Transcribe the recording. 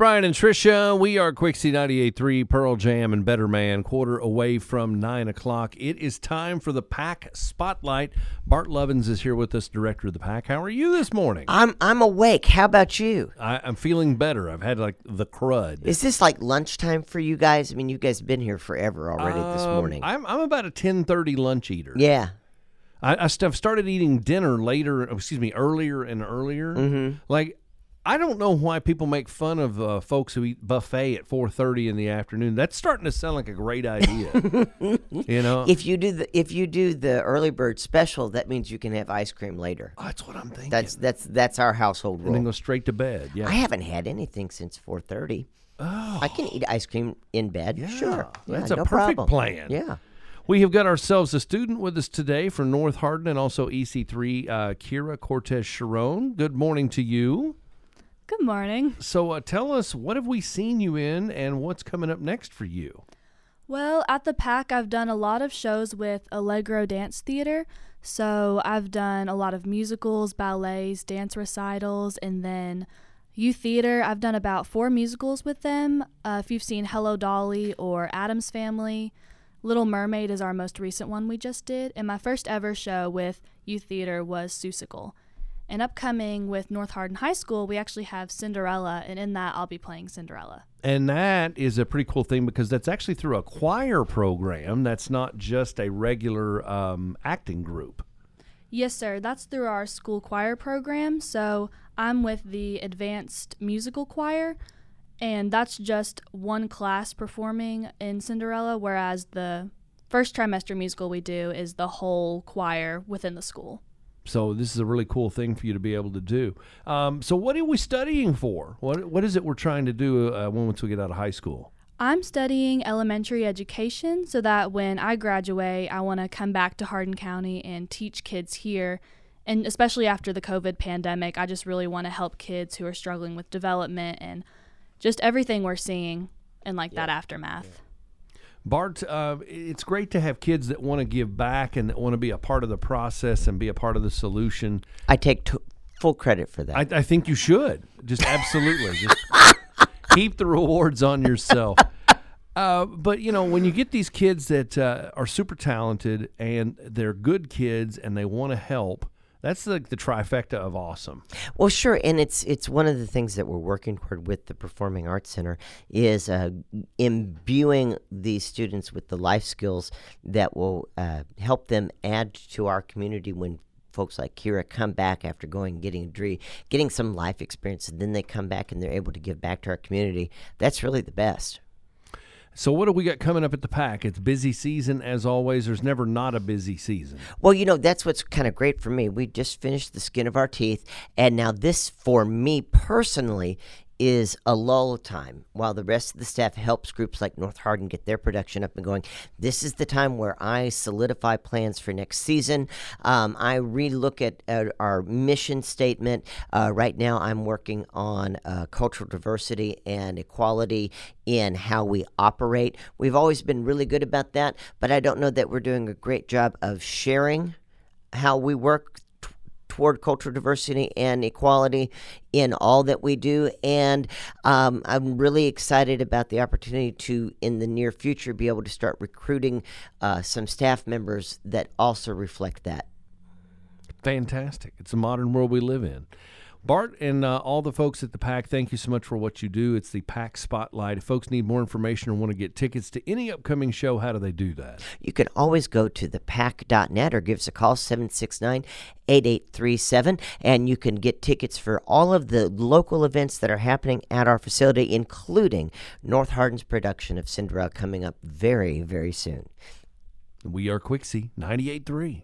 Brian and Trisha. We are Quixie 98.3, Pearl Jam, and Better Man, quarter away from 9 o'clock. It is time for the PAC Spotlight. Bart Lovins is here with us, director of the PAC. How are you this morning? I'm I'm awake. How about you? I, I'm feeling better. I've had like the crud. Is this like lunchtime for you guys? I mean, you guys have been here forever already this Um, morning. I'm, I'm about a 10.30 lunch eater. yeah. I, I st- started eating dinner later, excuse me, earlier and earlier. Mm-hmm. Like, I don't know why people make fun of uh, folks who eat buffet at 4.30 in the afternoon. That's starting to sound like a great idea. you know? If you do the if you do the early bird special, that means you can have ice cream later. That's what I'm thinking. That's that's that's our household rule. and then go straight to bed. Yeah. I haven't had anything since 4:30. Oh. I can eat ice cream in bed. Sure. Yeah, That's a no perfect problem. plan. Yeah. We have got ourselves a student with us today from North Hardin and also EC3, uh, Kira Cortez Sharon. Good morning to you. Good morning. So uh, tell us, what have we seen you in and what's coming up next for you? Well, at the PAC, I've done a lot of shows with Allegro Dance Theater. So I've done a lot of musicals, ballets, dance recitals, and then youth theater. I've done about four musicals with them. Uh, if you've seen Hello Dolly or Addams Family, Little Mermaid is our most recent one we just did. And my first ever show with youth theater was Seussical. And upcoming with North Hardin High School, we actually have Cinderella, and in that, I'll be playing Cinderella. And that is a pretty cool thing because that's actually through a choir program. That's not just a regular um, acting group. Yes, sir. That's through our school choir program. So I'm with the advanced musical choir, and that's just one class performing in Cinderella, whereas the first trimester musical we do is the whole choir within the school. So this is a really cool thing for you to be able to do. Um, so what are we studying for? What what is it we're trying to do uh, once we get out of high school? I'm studying elementary education so that when I graduate, I want to come back to Hardin County and teach kids here. And especially after the COVID pandemic, I just really want to help kids who are struggling with development and just everything we're seeing in like that aftermath. Bart, uh, it's great to have kids that want to give back and that want to be a part of the process and be a part of the solution. I take t- full credit for that. I, I think you should just absolutely just keep the rewards on yourself. Uh, but you know, when you get these kids that uh, are super talented and they're good kids and they want to help, that's like the trifecta of awesome. Well, sure, and it's it's one of the things that we're working toward with the Performing Arts Center is uh, imbuing these students with the life skills that will uh, help them add to our community when folks like Kira come back after going and getting a degree, getting some life experience, and then they come back and they're able to give back to our community. That's really the best. So what do we got coming up at the PAC? It's busy season as always. There's never not a busy season. Well, you know, that's what's kind of great for me. We just finished The Skin of Our Teeth, and now this, for me personally, is a lull time while the rest of the staff helps groups like North Hardin get their production up and going. This is the time where I solidify plans for next season. Um, I relook at, at our mission statement. Uh, right now, I'm working on uh, cultural diversity and equality in how we operate. We've always been really good about that, but I don't know that we're doing a great job of sharing how we work toward cultural diversity and equality in all that we do. And um, I'm really excited about the opportunity to, in the near future, be able to start recruiting uh, some staff members that also reflect that. Fantastic. It's the modern world we live in. Bart and uh, all the folks at the PAC, thank you so much for what you do. It's the PAC Spotlight. If folks need more information or want to get tickets to any upcoming show, how do they do that? You can always go to thepack.net or give us a call 769 8837 and you can get tickets for all of the local events that are happening at our facility including North Hardin's production of Cinderella coming up very very soon. We are Quixie 98.3.